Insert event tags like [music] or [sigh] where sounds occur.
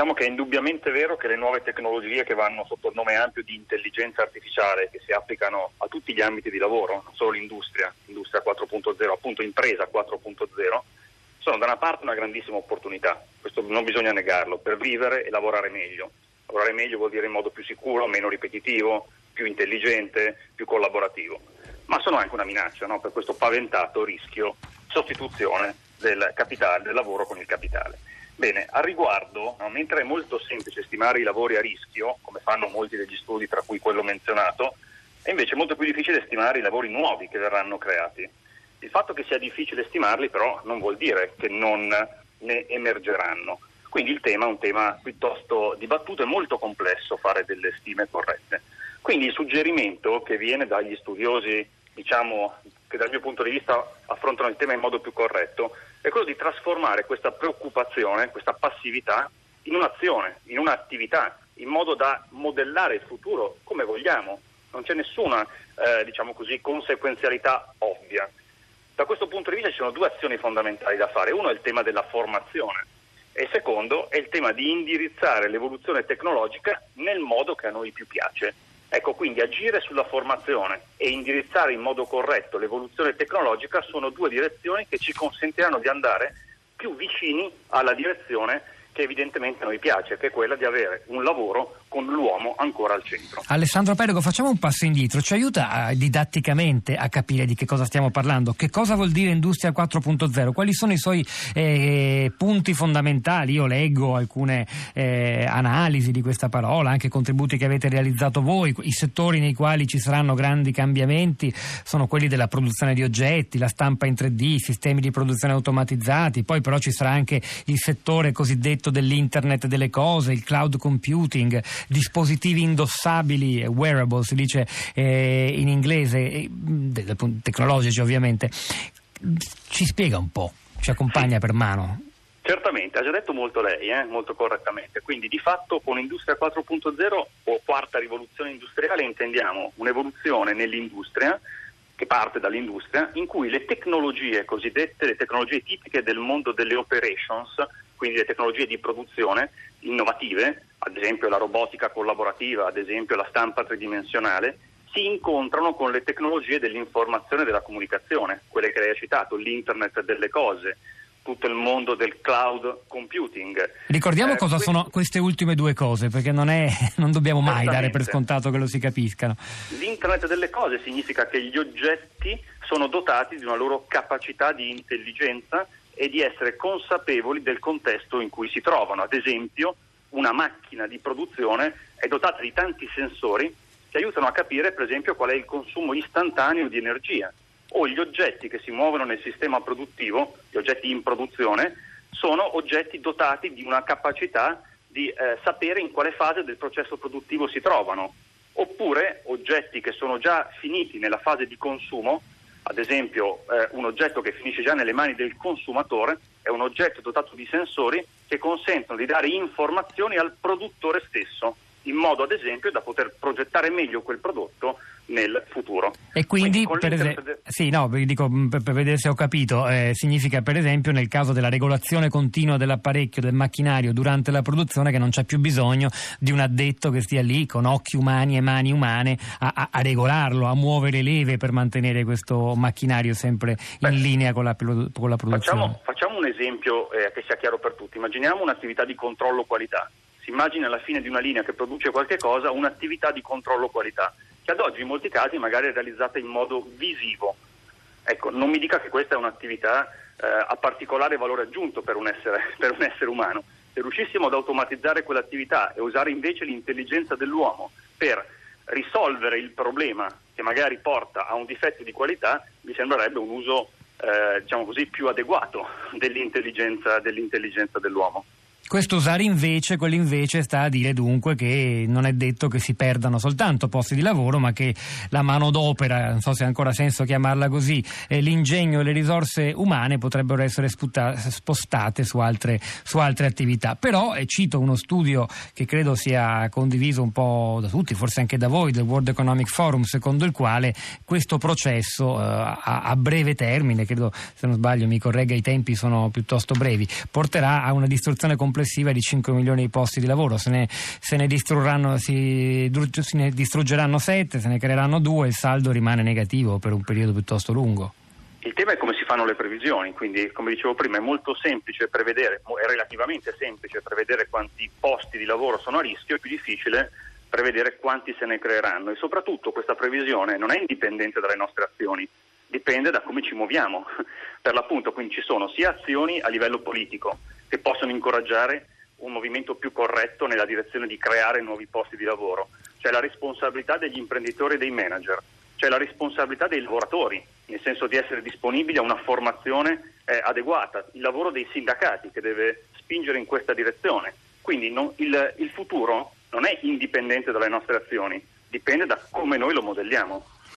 Diciamo che è indubbiamente vero che le nuove tecnologie che vanno sotto il nome ampio di intelligenza artificiale, che si applicano a tutti gli ambiti di lavoro, non solo l'industria, industria 4.0, appunto impresa 4.0, sono da una parte una grandissima opportunità, questo non bisogna negarlo, per vivere e lavorare meglio. Lavorare meglio vuol dire in modo più sicuro, meno ripetitivo, più intelligente, più collaborativo. Ma sono anche una minaccia no? per questo paventato rischio sostituzione del capitale, del lavoro con il capitale. Bene, a riguardo, no, mentre è molto semplice stimare i lavori a rischio, come fanno molti degli studi, tra cui quello menzionato, è invece molto più difficile stimare i lavori nuovi che verranno creati. Il fatto che sia difficile stimarli però non vuol dire che non ne emergeranno. Quindi il tema è un tema piuttosto dibattuto e molto complesso fare delle stime corrette. Quindi il suggerimento che viene dagli studiosi, diciamo, che dal mio punto di vista affrontano il tema in modo più corretto, è quello di trasformare questa preoccupazione, questa passività, in un'azione, in un'attività, in modo da modellare il futuro come vogliamo. Non c'è nessuna, eh, diciamo così, conseguenzialità ovvia. Da questo punto di vista ci sono due azioni fondamentali da fare. Uno è il tema della formazione e il secondo è il tema di indirizzare l'evoluzione tecnologica nel modo che a noi più piace. Ecco, quindi agire sulla formazione e indirizzare in modo corretto l'evoluzione tecnologica sono due direzioni che ci consentiranno di andare più vicini alla direzione che evidentemente a noi piace, che è quella di avere un lavoro con l'uomo ancora al centro. Alessandro Perego, facciamo un passo indietro, ci aiuta a, didatticamente a capire di che cosa stiamo parlando, che cosa vuol dire Industria 4.0, quali sono i suoi eh, punti fondamentali, io leggo alcune eh, analisi di questa parola, anche contributi che avete realizzato voi, i settori nei quali ci saranno grandi cambiamenti. Sono quelli della produzione di oggetti, la stampa in 3D, i sistemi di produzione automatizzati, poi però ci sarà anche il settore cosiddetto dell'internet delle cose, il cloud computing, dispositivi indossabili, wearable si dice eh, in inglese, eh, tecnologici ovviamente. Ci spiega un po', ci accompagna per mano. Certamente, ha già detto molto lei, eh, molto correttamente. Quindi di fatto con Industria 4.0 o quarta rivoluzione industriale intendiamo un'evoluzione nell'industria che parte dall'industria, in cui le tecnologie cosiddette, le tecnologie tipiche del mondo delle operations, quindi le tecnologie di produzione innovative, ad esempio la robotica collaborativa, ad esempio la stampa tridimensionale, si incontrano con le tecnologie dell'informazione e della comunicazione, quelle che lei ha citato, l'internet delle cose, tutto il mondo del cloud computing. Ricordiamo eh, cosa quindi... sono queste ultime due cose, perché non, è, [laughs] non dobbiamo mai dare per scontato che lo si capiscano. L'internet delle cose significa che gli oggetti sono dotati di una loro capacità di intelligenza e di essere consapevoli del contesto in cui si trovano. Ad esempio, una macchina di produzione è dotata di tanti sensori che aiutano a capire, per esempio, qual è il consumo istantaneo di energia o gli oggetti che si muovono nel sistema produttivo, gli oggetti in produzione, sono oggetti dotati di una capacità di eh, sapere in quale fase del processo produttivo si trovano, oppure oggetti che sono già finiti nella fase di consumo, ad esempio eh, un oggetto che finisce già nelle mani del consumatore è un oggetto dotato di sensori che consentono di dare informazioni al produttore stesso, in modo ad esempio da poter progettare meglio quel prodotto nel futuro. E quindi, quindi per, es- sì, no, dico, mm, per, per, vedere se ho capito, eh, significa per esempio nel caso della regolazione continua dell'apparecchio, del macchinario durante la produzione che non c'è più bisogno di un addetto che stia lì con occhi umani e mani umane a, a, a regolarlo, a muovere leve per mantenere questo macchinario sempre Beh, in linea con la, con la produzione. Facciamo, facciamo un esempio eh, che sia chiaro per tutti. Immaginiamo un'attività di controllo qualità. Immagina alla fine di una linea che produce qualche cosa un'attività di controllo qualità che ad oggi in molti casi magari è realizzata in modo visivo. Ecco, non mi dica che questa è un'attività eh, a particolare valore aggiunto per un, essere, [laughs] per un essere umano. Se riuscissimo ad automatizzare quell'attività e usare invece l'intelligenza dell'uomo per risolvere il problema che magari porta a un difetto di qualità, mi sembrerebbe un uso eh, diciamo così, più adeguato [laughs] dell'intelligenza, dell'intelligenza dell'uomo. Questo usare invece, quell'invece sta a dire dunque che non è detto che si perdano soltanto posti di lavoro, ma che la manodopera, non so se ha ancora senso chiamarla così, eh, l'ingegno e le risorse umane potrebbero essere sputta, spostate su altre, su altre, attività. Però eh, cito uno studio che credo sia condiviso un po' da tutti, forse anche da voi, del World Economic Forum, secondo il quale questo processo eh, a, a breve termine, credo se non sbaglio mi corregga i tempi sono piuttosto brevi, porterà a una distruzione completa complessiva di 5 milioni di posti di lavoro, se ne, se ne, distruggeranno, si, se ne distruggeranno 7, se ne creeranno 2, il saldo rimane negativo per un periodo piuttosto lungo. Il tema è come si fanno le previsioni, quindi come dicevo prima è molto semplice prevedere, è relativamente semplice prevedere quanti posti di lavoro sono a rischio, è più difficile prevedere quanti se ne creeranno e soprattutto questa previsione non è indipendente dalle nostre azioni, dipende da come ci muoviamo. [laughs] Per l'appunto quindi ci sono sia azioni a livello politico che possono incoraggiare un movimento più corretto nella direzione di creare nuovi posti di lavoro, c'è la responsabilità degli imprenditori e dei manager, c'è la responsabilità dei lavoratori, nel senso di essere disponibili a una formazione eh, adeguata, il lavoro dei sindacati che deve spingere in questa direzione. Quindi non, il, il futuro non è indipendente dalle nostre azioni, dipende da come noi lo modelliamo.